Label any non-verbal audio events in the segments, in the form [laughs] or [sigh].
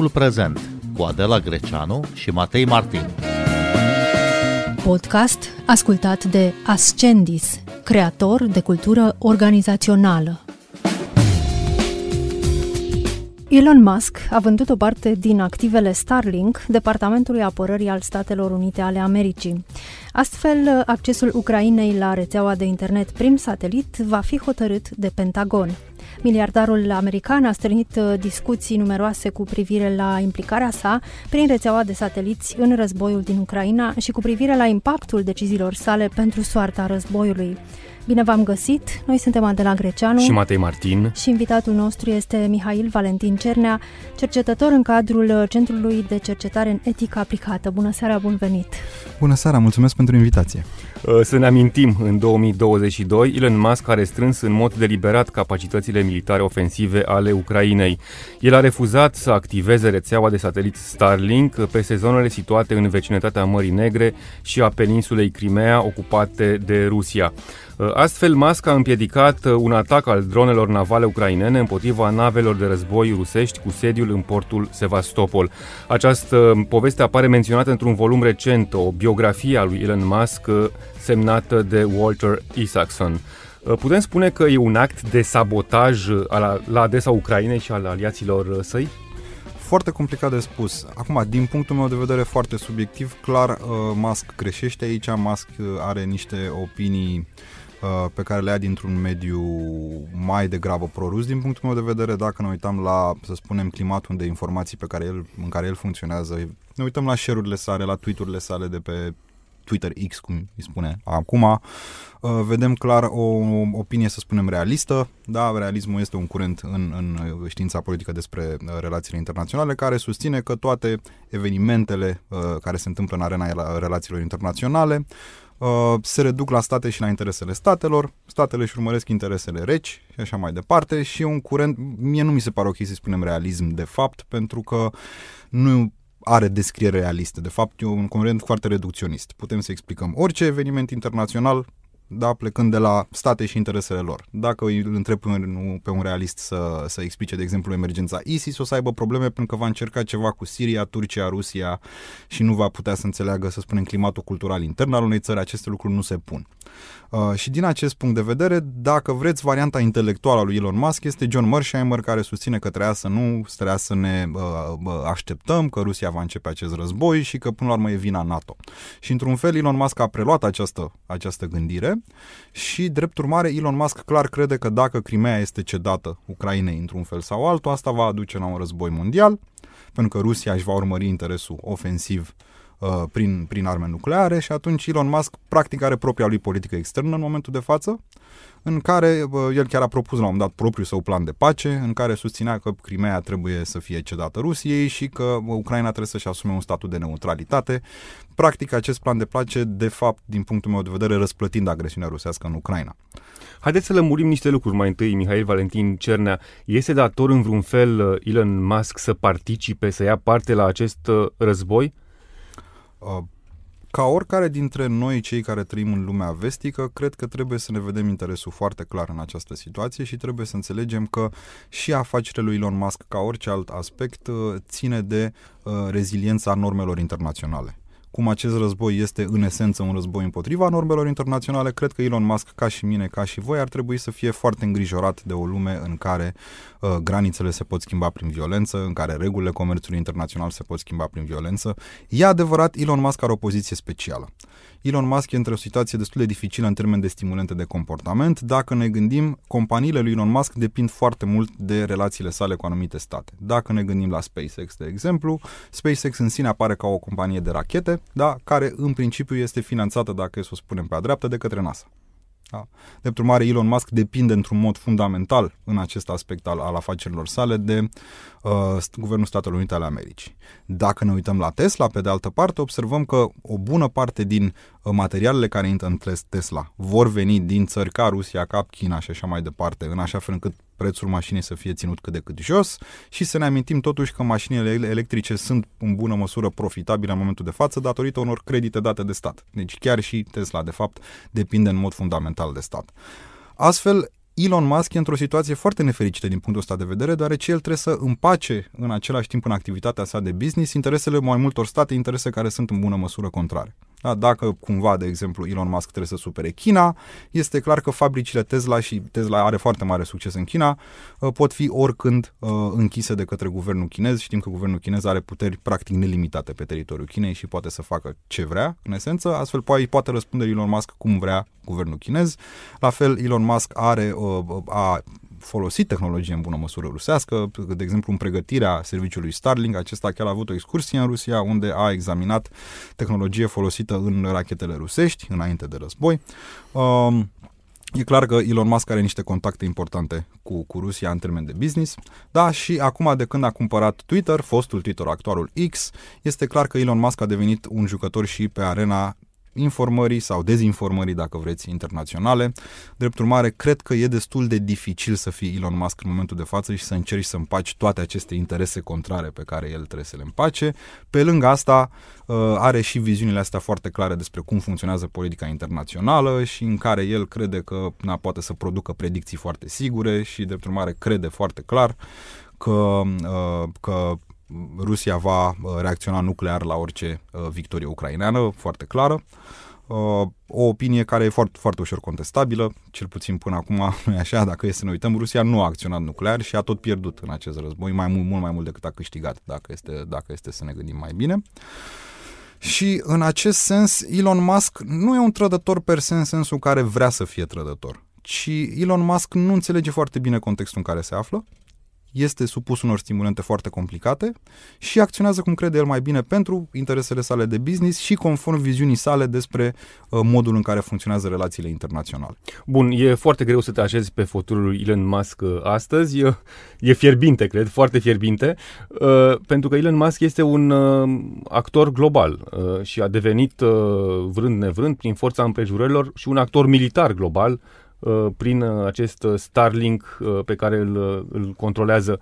Timpul prezent cu Adela Greceanu și Matei Martin. Podcast ascultat de Ascendis, creator de cultură organizațională. Elon Musk a vândut o parte din activele Starlink Departamentului Apărării al Statelor Unite ale Americii. Astfel, accesul Ucrainei la rețeaua de internet prin satelit va fi hotărât de Pentagon. Miliardarul american a strânit uh, discuții numeroase cu privire la implicarea sa prin rețeaua de sateliți în războiul din Ucraina și cu privire la impactul deciziilor sale pentru soarta războiului. Bine v-am găsit! Noi suntem Adela Greceanu și Matei Martin și invitatul nostru este Mihail Valentin Cernea, cercetător în cadrul Centrului de Cercetare în Etică Aplicată. Bună seara, bun venit! Bună seara, mulțumesc pentru invitație! Uh, să ne amintim, în 2022, Elon Musk a restrâns în mod deliberat capacitățile militare ofensive ale Ucrainei. El a refuzat să activeze rețeaua de satelit Starlink pe zonele situate în vecinătatea Mării Negre și a peninsulei Crimea ocupate de Rusia. Uh, astfel, Musk a împiedicat uh, un atac al dronelor navale ucrainene împotriva navelor de război rusești cu sediul în portul Sevastopol. Această poveste apare menționată într-un volum recent, o biografie a lui Elon Musk semnată de Walter Isaacson. Uh, putem spune că e un act de sabotaj la, la adresa Ucrainei și al aliaților săi? Foarte complicat de spus. Acum, din punctul meu de vedere foarte subiectiv, clar, Musk greșește aici, Musk are niște opinii Uh, pe care le ia dintr-un mediu mai degrabă prorus din punctul meu de vedere, dacă ne uităm la, să spunem, climatul de informații pe care el, în care el funcționează, ne uităm la share-urile sale, la tweet-urile sale de pe Twitter X, cum îi spune acum, uh, vedem clar o opinie, să spunem, realistă. Da, realismul este un curent în, în știința politică despre uh, relațiile internaționale care susține că toate evenimentele care se întâmplă în arena relațiilor internaționale Uh, se reduc la state și la interesele statelor, statele își urmăresc interesele reci și așa mai departe și un curent, mie nu mi se pare ok să spunem realism de fapt, pentru că nu are descriere realistă. De fapt, e un curent foarte reducționist. Putem să explicăm orice eveniment internațional da, plecând de la state și interesele lor. Dacă îi întreb pe un, pe un realist să, să explice, de exemplu, emergența ISIS, o să aibă probleme pentru că va încerca ceva cu Siria, Turcia, Rusia și nu va putea să înțeleagă, să spunem, climatul cultural intern al unei țări. Aceste lucruri nu se pun. Uh, și din acest punct de vedere, dacă vreți, varianta intelectuală a lui Elon Musk este John Mersheimer, care susține că trebuia să nu, trebuia să ne uh, uh, așteptăm, că Rusia va începe acest război și că până la urmă e vina NATO. Și într-un fel Elon Musk a preluat această, această gândire și, drept urmare, Elon Musk clar crede că dacă Crimea este cedată Ucrainei într-un fel sau altul, asta va aduce la un război mondial, pentru că Rusia își va urmări interesul ofensiv uh, prin, prin arme nucleare și atunci Elon Musk practic are propria lui politică externă în momentul de față, în care uh, el chiar a propus la un moment dat propriul său plan de pace, în care susținea că Crimea trebuie să fie cedată Rusiei și că Ucraina trebuie să-și asume un statut de neutralitate. Practic, acest plan de pace, de fapt, din punctul meu de vedere, răsplătind agresiunea rusească în Ucraina. Haideți să lămurim niște lucruri mai întâi, Mihail Valentin Cernea. Este dator în vreun fel uh, Elon Musk să participe, să ia parte la acest uh, război? Uh, ca oricare dintre noi, cei care trăim în lumea vestică, cred că trebuie să ne vedem interesul foarte clar în această situație și trebuie să înțelegem că și afacerea lui Elon Musk, ca orice alt aspect, uh, ține de uh, reziliența normelor internaționale cum acest război este în esență un război împotriva normelor internaționale, cred că Elon Musk, ca și mine, ca și voi, ar trebui să fie foarte îngrijorat de o lume în care uh, granițele se pot schimba prin violență, în care regulile comerțului internațional se pot schimba prin violență. E adevărat, Elon Musk are o poziție specială. Elon Musk e într-o situație destul de dificilă în termen de stimulente de comportament. Dacă ne gândim, companiile lui Elon Musk depind foarte mult de relațiile sale cu anumite state. Dacă ne gândim la SpaceX, de exemplu, SpaceX în sine apare ca o companie de rachete, da, care în principiu este finanțată, dacă e să o spunem pe a dreaptă, de către NASA. Da. Drept urmare, Elon Musk depinde într-un mod fundamental în acest aspect al, al afacerilor sale de uh, Guvernul Statelor Unite ale Americii. Dacă ne uităm la Tesla, pe de altă parte, observăm că o bună parte din uh, materialele care intră în Tesla vor veni din țări ca Rusia, ca China și așa mai departe, în așa fel încât prețul mașinii să fie ținut cât de cât jos și să ne amintim totuși că mașinile electrice sunt în bună măsură profitabile în momentul de față datorită unor credite date de stat. Deci chiar și Tesla, de fapt, depinde în mod fundamental de stat. Astfel, Elon Musk e într-o situație foarte nefericită din punctul ăsta de vedere, deoarece el trebuie să împace în același timp în activitatea sa de business interesele mai multor state, interese care sunt în bună măsură contrare. Da, dacă cumva, de exemplu, Elon Musk trebuie să supere China, este clar că fabricile Tesla și Tesla are foarte mare succes în China, uh, pot fi oricând uh, închise de către guvernul chinez. Știm că guvernul chinez are puteri practic nelimitate pe teritoriul Chinei și poate să facă ce vrea, în esență, astfel poate, poate răspunde Elon Musk cum vrea guvernul chinez. La fel, Elon Musk are, uh, a folosit tehnologie în bună măsură rusească, de exemplu în pregătirea serviciului Starlink, acesta chiar a avut o excursie în Rusia unde a examinat tehnologie folosită în rachetele rusești înainte de război. Um, E clar că Elon Musk are niște contacte importante cu, cu Rusia în termen de business, da, și acum de când a cumpărat Twitter, fostul Twitter, actualul X, este clar că Elon Musk a devenit un jucător și pe arena informării sau dezinformării, dacă vreți, internaționale. Drept urmare, cred că e destul de dificil să fii Elon Musk în momentul de față și să încerci să împaci toate aceste interese contrare pe care el trebuie să le împace. Pe lângă asta, uh, are și viziunile astea foarte clare despre cum funcționează politica internațională și în care el crede că na, poate să producă predicții foarte sigure și, drept urmare, crede foarte clar că, uh, că Rusia va uh, reacționa nuclear la orice uh, victorie ucraineană, foarte clară. Uh, o opinie care e foarte, foarte ușor contestabilă, cel puțin până acum [laughs] nu e așa, dacă e să ne uităm, Rusia nu a acționat nuclear și a tot pierdut în acest război, mai mult, mult mai mult decât a câștigat, dacă este, dacă este să ne gândim mai bine. Și în acest sens, Elon Musk nu e un trădător per se în sensul care vrea să fie trădător, ci Elon Musk nu înțelege foarte bine contextul în care se află, este supus unor stimulente foarte complicate și acționează cum crede el mai bine pentru interesele sale de business și conform viziunii sale despre uh, modul în care funcționează relațiile internaționale. Bun, e foarte greu să te așezi pe fotolul lui Elon Musk uh, astăzi. E, e fierbinte, cred, foarte fierbinte, uh, pentru că Elon Musk este un uh, actor global uh, și a devenit, uh, vrând nevrând, prin forța împrejurărilor și un actor militar global Uh, prin uh, acest uh, Starlink pe care îl, îl controlează.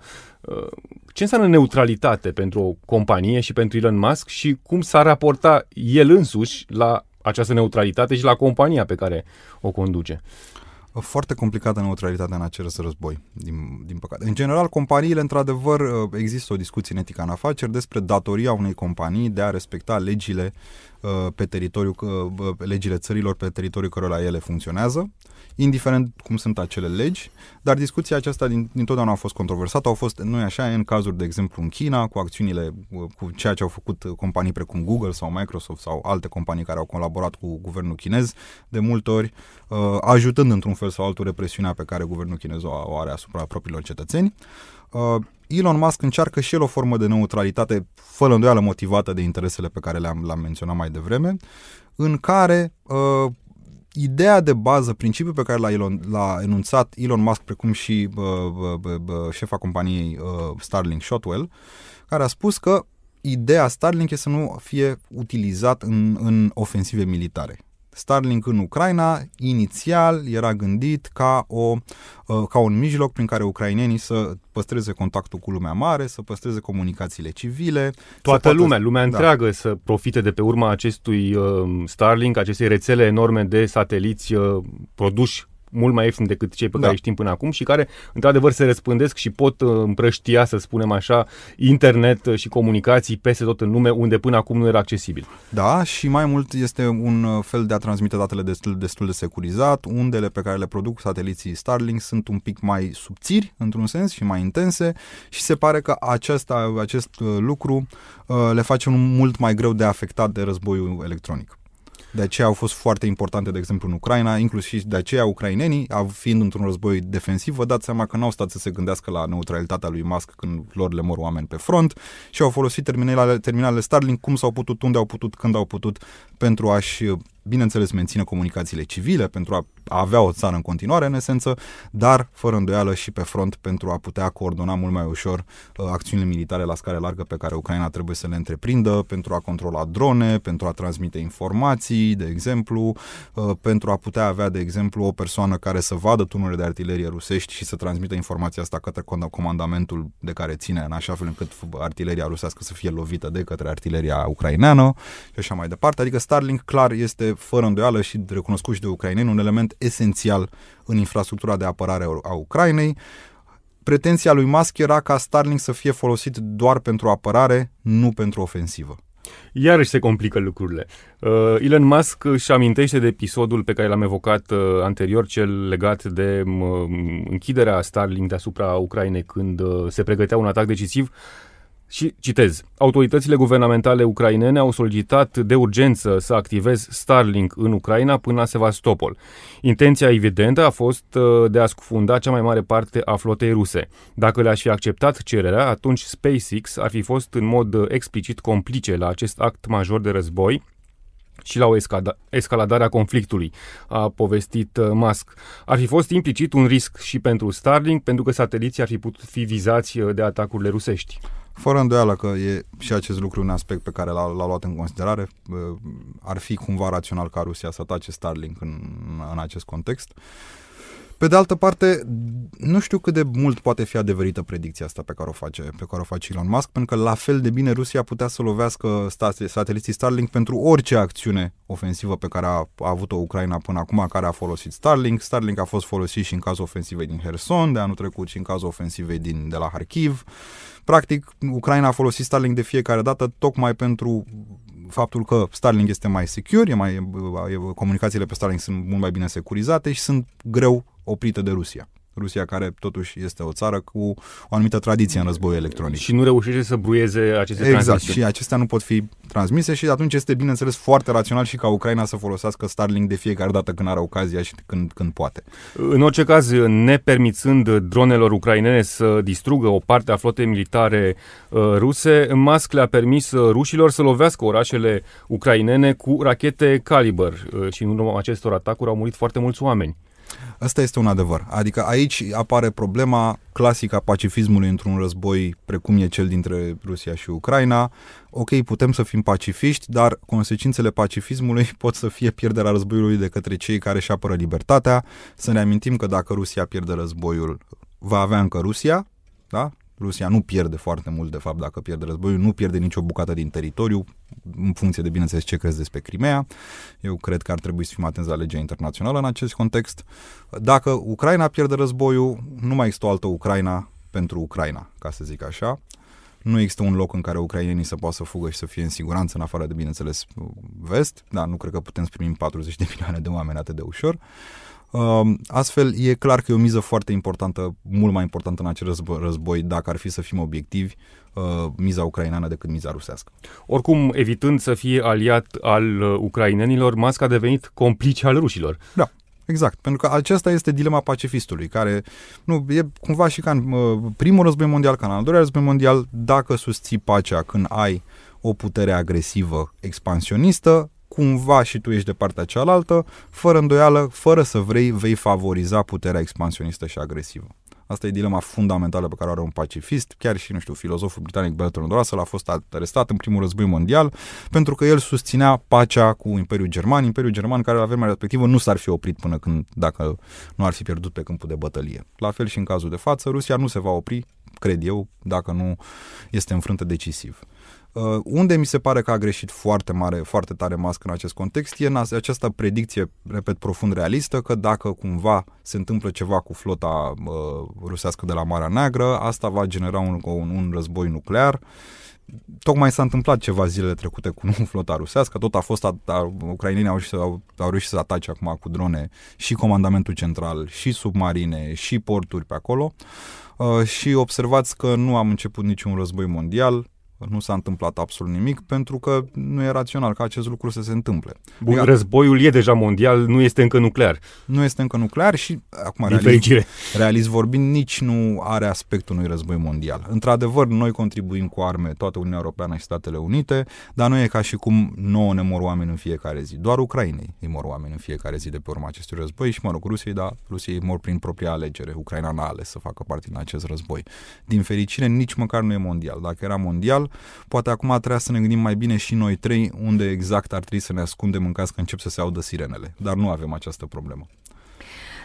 Ce înseamnă neutralitate pentru o companie și pentru Elon Musk și cum s-ar raporta el însuși la această neutralitate și la compania pe care o conduce? Foarte complicată neutralitatea în acest război, din, din păcate. În general, companiile, într-adevăr, există o discuție în etica în afaceri despre datoria unei companii de a respecta legile pe teritoriul, legile țărilor pe teritoriul cărora ele funcționează indiferent cum sunt acele legi, dar discuția aceasta din, dintotdeauna a fost controversată, au fost, nu așa, în cazuri, de exemplu, în China, cu acțiunile, cu ceea ce au făcut companii precum Google sau Microsoft sau alte companii care au colaborat cu guvernul chinez, de multe ori. uh, ajutând într-un fel sau altul represiunea pe care guvernul chinez o are asupra propriilor cetățeni. Uh, Elon Musk încearcă și el o formă de neutralitate fără îndoială motivată de interesele pe care le-am, le-am menționat mai devreme, în care uh, ideea de bază, principiul pe care l-a, Elon, l-a enunțat Elon Musk, precum și uh, uh, uh, șefa companiei uh, Starlink, Shotwell, care a spus că ideea Starlink este să nu fie utilizat în, în ofensive militare. Starlink în Ucraina, inițial, era gândit ca, o, uh, ca un mijloc prin care ucrainenii să păstreze contactul cu lumea mare, să păstreze comunicațiile civile. Toată poată... lumea, lumea da. întreagă să profite de pe urma acestui uh, Starlink, acestei rețele enorme de sateliți uh, produși mult mai ieftin decât cei pe da. care știm până acum și care, într-adevăr, se răspândesc și pot uh, împrăștia, să spunem așa, internet uh, și comunicații peste tot în lume, unde până acum nu era accesibil. Da, și mai mult este un uh, fel de a transmite datele destul, destul de securizat. Undele pe care le produc sateliții Starlink sunt un pic mai subțiri, într-un sens, și mai intense și se pare că acesta, acest lucru le face mult mai greu de afectat de războiul electronic. De aceea au fost foarte importante, de exemplu, în Ucraina, inclusiv de aceea ucrainenii, fiind într-un război defensiv, vă dați seama că n-au stat să se gândească la neutralitatea lui Musk când lor le mor oameni pe front și au folosit terminalele, terminalele Starlink cum s-au putut, unde au putut, când au putut, pentru a-și bineînțeles, menține comunicațiile civile pentru a avea o țară în continuare, în esență, dar fără îndoială și pe front pentru a putea coordona mult mai ușor uh, acțiunile militare la scară largă pe care Ucraina trebuie să le întreprindă, pentru a controla drone, pentru a transmite informații, de exemplu, uh, pentru a putea avea, de exemplu, o persoană care să vadă tunurile de artilerie rusești și să transmită informația asta către comandamentul de care ține, în așa fel încât artileria rusească să fie lovită de către artileria ucraineană și așa mai departe. Adică Starlink clar este fără îndoială și recunoscut și de ucraineni, un element esențial în infrastructura de apărare a Ucrainei. Pretenția lui Musk era ca Starlink să fie folosit doar pentru apărare, nu pentru ofensivă. Iarăși se complică lucrurile. Uh, Elon Musk își amintește de episodul pe care l-am evocat uh, anterior, cel legat de uh, închiderea Starlink deasupra Ucrainei când uh, se pregătea un atac decisiv. Și citez, autoritățile guvernamentale ucrainene au solicitat de urgență să activez Starlink în Ucraina până la Sevastopol. Intenția evidentă a fost uh, de a scufunda cea mai mare parte a flotei ruse. Dacă le-aș fi acceptat cererea, atunci SpaceX ar fi fost în mod uh, explicit complice la acest act major de război și la o escaladare a conflictului, a povestit uh, Musk. Ar fi fost implicit un risc și pentru Starlink, pentru că sateliții ar fi putut fi vizați de atacurile rusești. Fără îndoială că e și acest lucru un aspect pe care l-a, l-a luat în considerare. Ar fi cumva rațional ca Rusia să atace Starlink în, în acest context. Pe de altă parte, nu știu cât de mult poate fi adeverită predicția asta pe care o face, pe care o face Elon Musk, pentru că la fel de bine Rusia putea să lovească sateliții Starlink pentru orice acțiune ofensivă pe care a, a avut-o Ucraina până acum, care a folosit Starlink. Starlink a fost folosit și în cazul ofensivei din Herson de anul trecut și în cazul ofensivei din, de la Kharkiv. Practic, Ucraina a folosit Starlink de fiecare dată tocmai pentru faptul că Starlink este mai secure, e mai, comunicațiile pe Starlink sunt mult mai bine securizate și sunt greu oprite de Rusia. Rusia, care totuși este o țară cu o anumită tradiție în războiul electronic. Și nu reușește să bruieze aceste Exact, transmisiuni. și acestea nu pot fi transmise și atunci este, bineînțeles, foarte rațional și ca Ucraina să folosească Starlink de fiecare dată când are ocazia și când, când poate. În orice caz, nepermițând dronelor ucrainene să distrugă o parte a flotei militare uh, ruse, Musk le-a permis uh, rușilor să lovească orașele ucrainene cu rachete Caliber uh, și în urma acestor atacuri au murit foarte mulți oameni. Asta este un adevăr. Adică aici apare problema clasică a pacifismului într-un război precum e cel dintre Rusia și Ucraina. Ok, putem să fim pacifiști, dar consecințele pacifismului [laughs] pot să fie pierderea războiului de către cei care își apără libertatea. Să ne amintim că dacă Rusia pierde războiul, va avea încă Rusia, da? Rusia nu pierde foarte mult, de fapt, dacă pierde războiul, nu pierde nicio bucată din teritoriu, în funcție de, bineînțeles, ce crezi despre Crimea. Eu cred că ar trebui să fim atenți la legea internațională în acest context. Dacă Ucraina pierde războiul, nu mai există o altă Ucraina pentru Ucraina, ca să zic așa. Nu există un loc în care ucrainenii să poată să fugă și să fie în siguranță, în afară de, bineînțeles, vest, dar nu cred că putem să primim 40 de milioane de oameni atât de ușor. Uh, Astfel, e clar că e o miză foarte importantă, mult mai importantă în acel război, război dacă ar fi să fim obiectivi, uh, miza ucraineană decât miza rusească. Oricum, evitând să fie aliat al uh, ucrainenilor, Musk a devenit complice al rușilor. Da. Exact, pentru că aceasta este dilema pacifistului, care nu e cumva și ca în uh, primul război mondial, ca în al doilea război mondial, dacă susții pacea când ai o putere agresivă expansionistă, cumva și tu ești de partea cealaltă, fără îndoială, fără să vrei, vei favoriza puterea expansionistă și agresivă. Asta e dilema fundamentală pe care o are un pacifist. Chiar și, nu știu, filozoful britanic Bertrand Russell a fost arestat în primul război mondial pentru că el susținea pacea cu Imperiul German. Imperiul German care la vremea respectivă nu s-ar fi oprit până când, dacă nu ar fi pierdut pe câmpul de bătălie. La fel și în cazul de față, Rusia nu se va opri, cred eu, dacă nu este înfrântă decisiv. Uh, unde mi se pare că a greșit foarte mare, foarte tare Musk în acest context e în această predicție, repet, profund realistă, că dacă cumva se întâmplă ceva cu flota uh, rusească de la Marea Neagră, asta va genera un, un, un război nuclear. Tocmai s-a întâmplat ceva zilele trecute cu [laughs] flota rusească, tot a fost, a, a, ucrainenii au, au, au reușit să atace acum cu drone și comandamentul central, și submarine, și porturi pe acolo. Uh, și observați că nu am început niciun război mondial, nu s-a întâmplat absolut nimic pentru că nu e rațional ca acest lucru să se întâmple. Bun, Iar, războiul e deja mondial, nu este încă nuclear. Nu este încă nuclear și, acum, realist, realist vorbind, nici nu are aspectul unui război mondial. Într-adevăr, noi contribuim cu arme, toată Uniunea Europeană și Statele Unite, dar nu e ca și cum nouă ne mor oameni în fiecare zi. Doar Ucrainei îi mor oameni în fiecare zi de pe urma acestui război și, mă rog, Rusiei, da, Rusiei mor prin propria alegere. Ucraina n-a ales să facă parte din acest război. Din fericire, nici măcar nu e mondial. Dacă era mondial, Poate acum trebuia să ne gândim mai bine și noi trei unde exact ar trebui să ne ascundem în caz că încep să se audă sirenele. Dar nu avem această problemă.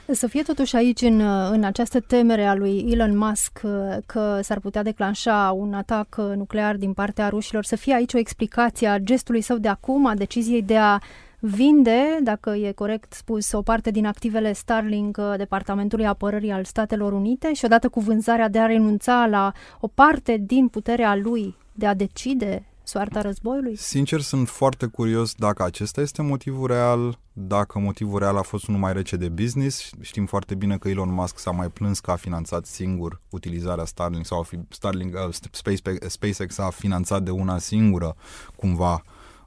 Să fie totuși aici, în, în această temere a lui Elon Musk, că s-ar putea declanșa un atac nuclear din partea rușilor, să fie aici o explicație a gestului său de acum, a deciziei de a vinde, dacă e corect spus, o parte din activele Starlink uh, Departamentului Apărării al Statelor Unite și odată cu vânzarea de a renunța la o parte din puterea lui de a decide soarta războiului? Sincer, sunt foarte curios dacă acesta este motivul real, dacă motivul real a fost unul mai rece de business. Știm foarte bine că Elon Musk s-a mai plâns că a finanțat singur utilizarea Starlink sau Starlink, uh, SpaceX a finanțat de una singură cumva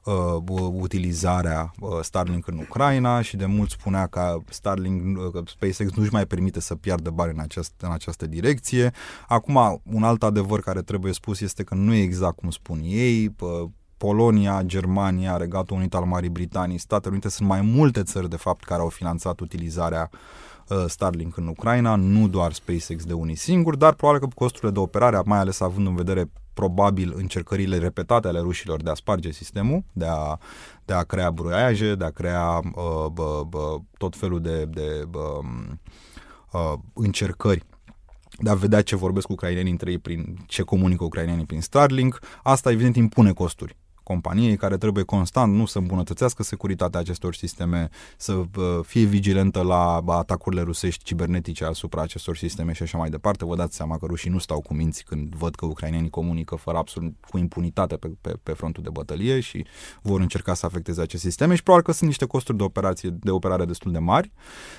uh, utilizarea uh, Starlink în Ucraina și de mult spunea că Starlink, uh, SpaceX nu-și mai permite să piardă bani în, aceast, în această direcție. Acum, un alt adevăr care trebuie spus este că nu e exact cum spun ei, uh, Polonia, Germania, Regatul Unit al Marii Britanii, Statele Unite, sunt mai multe țări de fapt care au finanțat utilizarea uh, Starlink în Ucraina, nu doar SpaceX de unii singuri, dar probabil că costurile de operare, mai ales având în vedere probabil încercările repetate ale rușilor de a sparge sistemul, de a, de a crea bruiaje, de a crea uh, bă, bă, tot felul de, de bă, uh, încercări de a vedea ce vorbesc ucrainenii între ei, prin ce comunică ucrainenii prin Starlink. Asta, evident, impune costuri companiei care trebuie constant nu să îmbunătățească securitatea acestor sisteme, să fie vigilentă la atacurile rusești cibernetice asupra acestor sisteme și așa mai departe. Vă dați seama că rușii nu stau cu minți când văd că ucrainenii comunică fără absolut cu impunitate pe, pe, pe frontul de bătălie și vor încerca să afecteze aceste sisteme și probabil că sunt niște costuri de operație de operare destul de mari,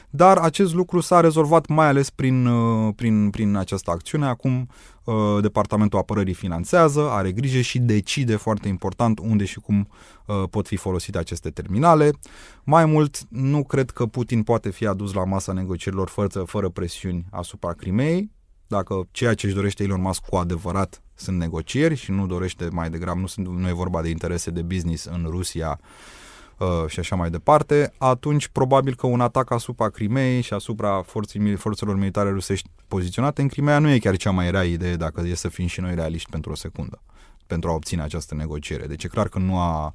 dar acest lucru s-a rezolvat mai ales prin, uh, prin, prin această acțiune. Acum Uh, Departamentul Apărării finanțează, are grijă și decide foarte important unde și cum uh, pot fi folosite aceste terminale. Mai mult, nu cred că Putin poate fi adus la masa negocierilor fărță, fără presiuni asupra Crimei, dacă ceea ce își dorește Elon Musk cu adevărat sunt negocieri și nu dorește mai degrabă, nu, sunt, nu e vorba de interese de business în Rusia uh, și așa mai departe, atunci probabil că un atac asupra Crimei și asupra forții, forțelor militare rusești poziționate în Crimea nu e chiar cea mai rea idee dacă e să fim și noi realiști pentru o secundă pentru a obține această negociere. Deci e clar că nu a...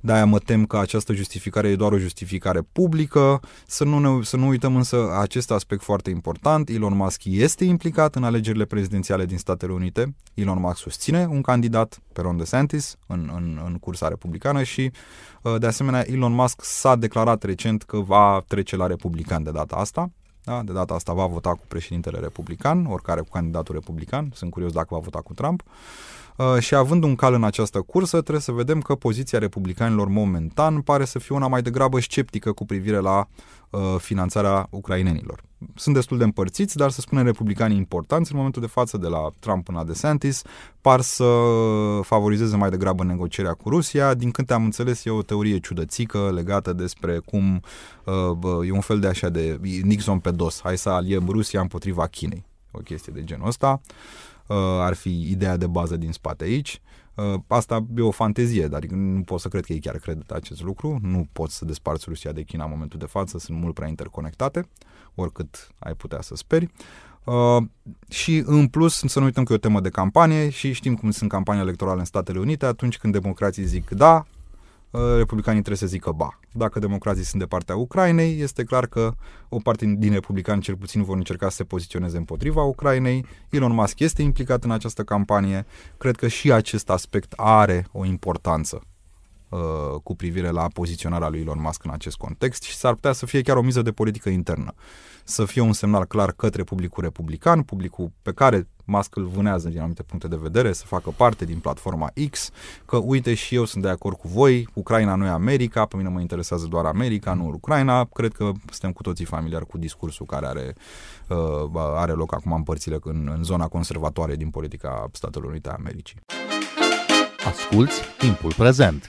De-aia mă tem că această justificare e doar o justificare publică, să nu, ne, să nu uităm însă acest aspect foarte important. Elon Musk este implicat în alegerile prezidențiale din Statele Unite. Elon Musk susține un candidat pe Ron DeSantis în, în, în cursa republicană și uh, de asemenea Elon Musk s-a declarat recent că va trece la republican de data asta. Da? De data asta va vota cu președintele republican, oricare cu candidatul republican. Sunt curios dacă va vota cu Trump. Uh, Uh, și având un cal în această cursă, trebuie să vedem că poziția republicanilor momentan pare să fie una mai degrabă sceptică cu privire la uh, finanțarea ucrainenilor. Sunt destul de împărțiți, dar să spunem republicanii importanți în momentul de față, de la Trump până la DeSantis, par să favorizeze mai degrabă negocierea cu Rusia. Din câte am înțeles, e o teorie ciudățică legată despre cum uh, e un fel de așa de Nixon pe dos. Hai să aliem Rusia împotriva Chinei. O chestie de genul ăsta. Uh, Uh, ar fi ideea de bază din spate aici. Uh, asta e o fantezie, dar nu pot să cred că ei chiar cred acest lucru. Nu pot să desparți Rusia de China în momentul de față, sunt mult prea interconectate, oricât ai putea să speri. Uh, și în plus să nu uităm că e o temă de campanie și știm cum sunt campanii electorale în Statele Unite, atunci când democrații zic da, Uh, republicanii trebuie să zică ba. Dacă democrații sunt de partea Ucrainei, este clar că o parte din republicani cel puțin vor încerca să se poziționeze împotriva Ucrainei. Elon Musk este implicat în această campanie. Cred că și acest aspect are o importanță uh, cu privire la poziționarea lui Elon Musk în acest context și s-ar putea să fie chiar o miză de politică internă. Să fie un semnal clar către publicul republican, publicul pe care Musk îl vânează din anumite puncte de vedere, să facă parte din platforma X, că uite și eu sunt de acord cu voi, Ucraina nu e America, pe mine mă interesează doar America, nu Ucraina. Cred că suntem cu toții familiari cu discursul care are, uh, are loc acum în părțile în, în zona conservatoare din politica Statelor Unite a Americii. Asculți timpul prezent!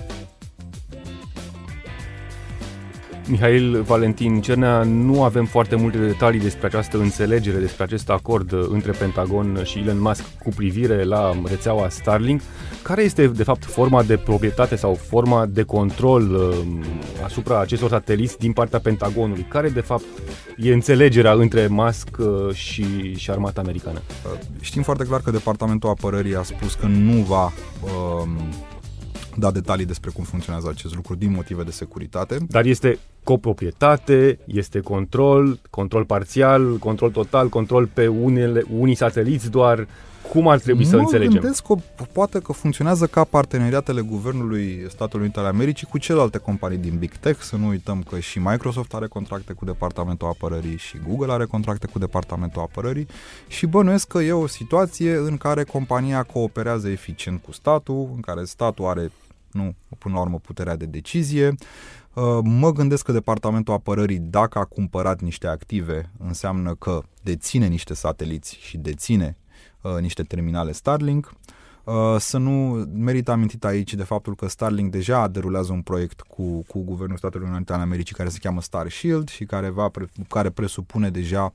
Mihail Valentin Cernea, nu avem foarte multe detalii despre această înțelegere, despre acest acord între Pentagon și Elon Musk cu privire la rețeaua Starlink. Care este, de fapt, forma de proprietate sau forma de control uh, asupra acestor sateliți din partea Pentagonului? Care, de fapt, e înțelegerea între Musk uh, și, și armata americană? Știm foarte clar că Departamentul Apărării a spus că nu va uh, da detalii despre cum funcționează acest lucru din motive de securitate. Dar este coproprietate, este control, control parțial, control total, control pe unele, unii sateliți doar. Cum ar trebui să mă înțelegem? gândesc că poate că funcționează ca parteneriatele Guvernului Statelor Unite ale Americii cu celelalte companii din Big Tech. Să nu uităm că și Microsoft are contracte cu Departamentul Apărării și Google are contracte cu Departamentul Apărării și bănuiesc că e o situație în care compania cooperează eficient cu statul, în care statul are, nu, până la urmă, puterea de decizie. Uh, Mă gândesc că Departamentul Apărării, dacă a cumpărat niște active, înseamnă că deține niște sateliți și deține uh, niște terminale Starlink. Uh, să nu merită amintit aici de faptul că Starlink deja derulează un proiect cu, cu Guvernul Statelor Unite ale Americii care se cheamă Star Shield și care, va, pre- care presupune deja uh,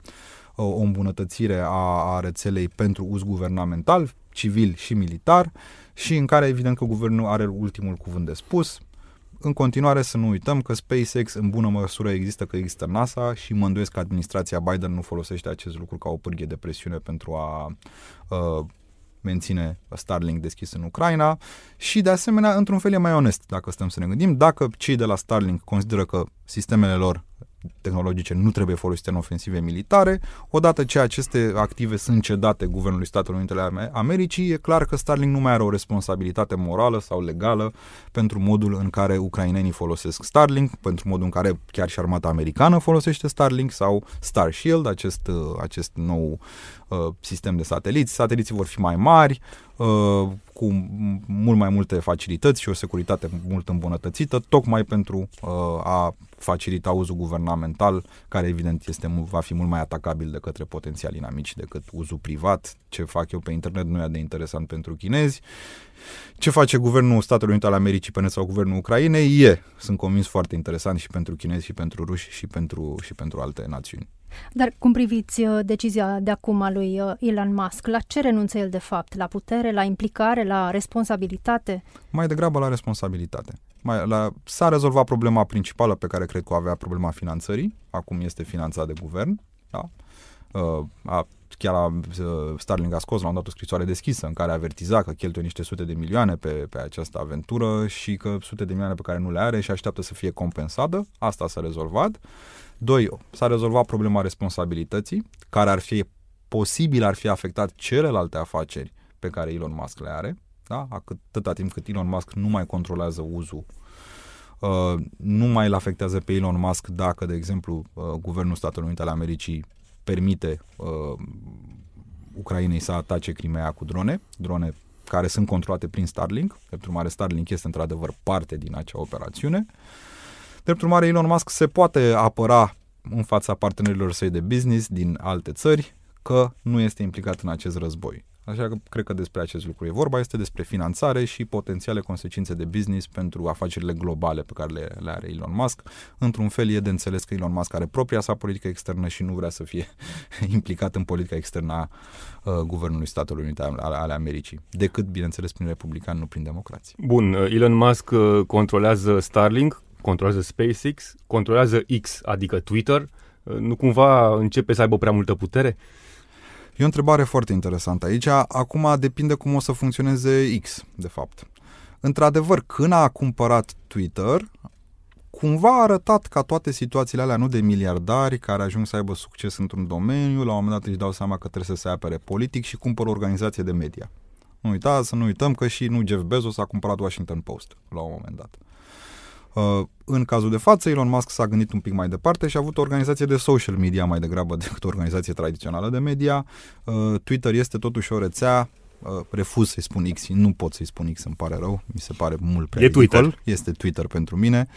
o îmbunătățire a, a rețelei pentru uz guvernamental, civil și militar și în care evident că guvernul are ultimul cuvânt de spus. În continuare să nu uităm că SpaceX în bună măsură există că există NASA și mă îndoiesc că administrația Biden nu folosește acest lucru ca o pârghie de presiune pentru a uh, menține Starlink deschis în Ucraina și de asemenea, într-un fel e mai onest dacă stăm să ne gândim, dacă cei de la Starlink consideră că sistemele lor tehnologice nu trebuie folosite în ofensive militare. Odată ce aceste active sunt cedate Guvernului Statelor Unite ale Americii, e clar că Starlink nu mai are o responsabilitate morală sau legală pentru modul în care ucrainenii folosesc Starlink, pentru modul în care chiar și armata americană folosește Starlink sau Star Shield, acest, acest nou uh, sistem de sateliți. Sateliții vor fi mai mari, uh, cu mult mai multe facilități și o securitate mult îmbunătățită, tocmai pentru uh, a facilita uzul guvernamental, care evident este, va fi mult mai atacabil de către potențiali inamici decât uzul privat. Ce fac eu pe internet nu e de interesant pentru chinezi. Ce face Guvernul Statelor Unite ale Americii pe net sau Guvernul Ucrainei e, sunt convins, foarte interesant și pentru chinezi și pentru ruși și pentru, și pentru alte națiuni. Dar cum priviți uh, decizia de acum a lui uh, Elon Musk? La ce renunță el de fapt? La putere, la implicare, la responsabilitate? Mai degrabă la responsabilitate. Mai, la, s-a rezolvat problema principală pe care cred că o avea problema finanțării. Acum este finanțat de guvern. Da? Uh, a, chiar a, uh, Starling a scos la un dat o scrisoare deschisă în care avertiza că cheltuie niște sute de milioane pe, pe această aventură și că sute de milioane pe care nu le are și așteaptă să fie compensată. Asta s-a rezolvat. Doi, s-a rezolvat problema responsabilității, care ar fi posibil ar fi afectat celelalte afaceri pe care Elon Musk le are, da? atâta timp cât Elon Musk nu mai controlează uzul Uh, nu mai îl afectează pe Elon Musk dacă, de exemplu, uh, Guvernul Statelor Unite ale Americii permite uh, Ucrainei să atace Crimea cu drone, drone care sunt controlate prin Starlink. Drept urmare, Starlink este într-adevăr parte din acea operațiune. Drept urmare, Elon Musk se poate apăra în fața partenerilor săi de business din alte țări că nu este implicat în acest război. Așa că cred că despre acest lucru e vorba, este despre finanțare și potențiale consecințe de business pentru afacerile globale pe care le, le are Elon Musk. Într-un fel e de înțeles că Elon Musk are propria sa politică externă și nu vrea să fie [laughs] implicat în politica externă a uh, Guvernului Statelor Unite ale, ale Americii, decât, bineînțeles, prin republicani, nu prin democrații. Bun, uh, Elon Musk uh, controlează Starlink, controlează SpaceX, controlează X, adică Twitter. Uh, nu cumva începe să aibă prea multă putere? E o întrebare foarte interesantă aici. Acum depinde cum o să funcționeze X, de fapt. Într-adevăr, când a cumpărat Twitter, cumva a arătat ca toate situațiile alea, nu de miliardari care ajung să aibă succes într-un domeniu, la un moment dat își dau seama că trebuie să se apere politic și cumpără o organizație de media. Nu uita, să nu uităm că și nu Jeff Bezos a cumpărat Washington Post la un moment dat. Uh, în cazul de față, Elon Musk s-a gândit un pic mai departe și a avut o organizație de social media mai degrabă [laughs] decât o organizație tradițională de media. Uh, Twitter este totuși o rețea Uh, refuz să-i spun X, nu pot să-i spun X, îmi pare rău, mi se pare mult prea E ridicol. Twitter. Este Twitter pentru mine.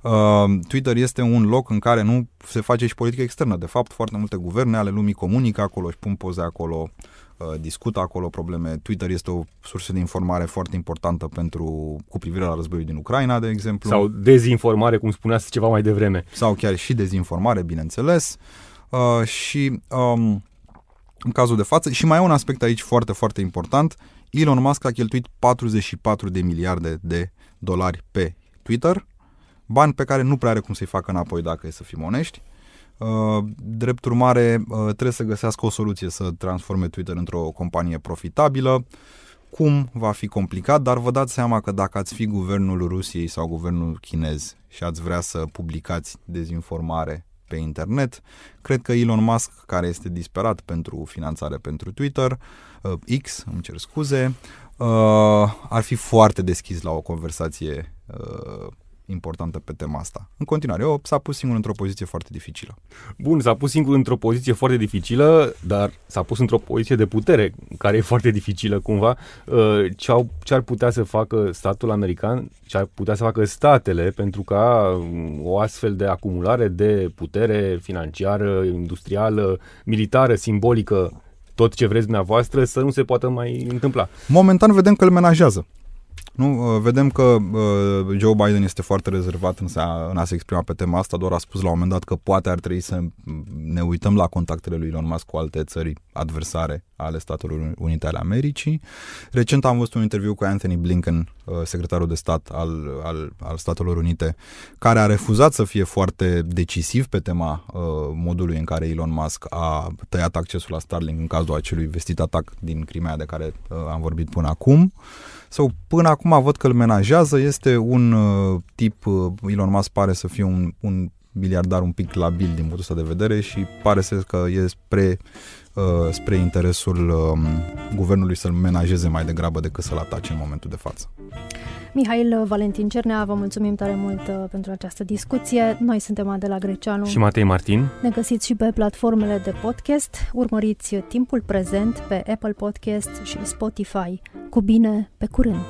Uh, Twitter este un loc în care nu se face și politică externă. De fapt, foarte multe guverne ale lumii comunică acolo, își pun poze acolo, uh, discută acolo probleme. Twitter este o sursă de informare foarte importantă pentru cu privire la războiul din Ucraina, de exemplu. Sau dezinformare, cum spuneați ceva mai devreme. sau chiar și dezinformare, bineînțeles. Uh, și um, în cazul de față, și mai e un aspect aici foarte, foarte important, Elon Musk a cheltuit 44 de miliarde de dolari pe Twitter, bani pe care nu prea are cum să-i facă înapoi dacă e să fim onești. Uh, drept urmare, uh, trebuie să găsească o soluție să transforme Twitter într-o companie profitabilă. cum va fi complicat, dar vă dați seama că dacă ați fi guvernul Rusiei sau guvernul chinez și ați vrea să publicați dezinformare pe internet, cred că Elon Musk, care este disperat pentru finanțare pentru Twitter, uh, X, îmi cer scuze, uh, ar fi foarte deschis la o conversație uh, importantă pe tema asta. În continuare, eu s-a pus singur într-o poziție foarte dificilă. Bun, s-a pus singur într-o poziție foarte dificilă, dar s-a pus într-o poziție de putere, care e foarte dificilă cumva. Uh, ce, au, ce ar putea să facă statul american, ce ar putea să facă statele pentru ca um, o astfel de acumulare de putere financiară, industrială, militară, simbolică, tot ce vreți dumneavoastră, să nu se poată mai întâmpla. Momentan vedem că îl menajează. Nu, uh, vedem că uh, Joe Biden este foarte rezervat în, a, în a se exprima pe tema asta, doar a spus la un moment dat că poate ar trebui să ne uităm la contactele lui Elon Musk cu alte țări adversare ale Statelor Unite ale Americii. Recent am văzut un interviu cu Anthony Blinken, uh, secretarul de stat al, al, al Statelor Unite, care a refuzat să fie foarte decisiv pe tema uh, modului în care Elon Musk a tăiat accesul la Starlink în cazul acelui vestit atac din Crimea de care uh, am vorbit până acum. Sau până acum văd că îl menajează, este un uh, tip, uh, Elon Musk pare să fie un, un miliardar un pic labil din punctul ăsta de vedere și pare să că e spre, uh, Uh, spre interesul um, guvernului să-l menajeze mai degrabă decât să-l atace în momentul de față. Mihail Valentin Cernea, vă mulțumim tare mult uh, pentru această discuție. Noi suntem Adela Greceanu și Matei Martin. Ne găsiți și pe platformele de podcast. Urmăriți uh, timpul prezent pe Apple Podcast și Spotify. Cu bine, pe curând!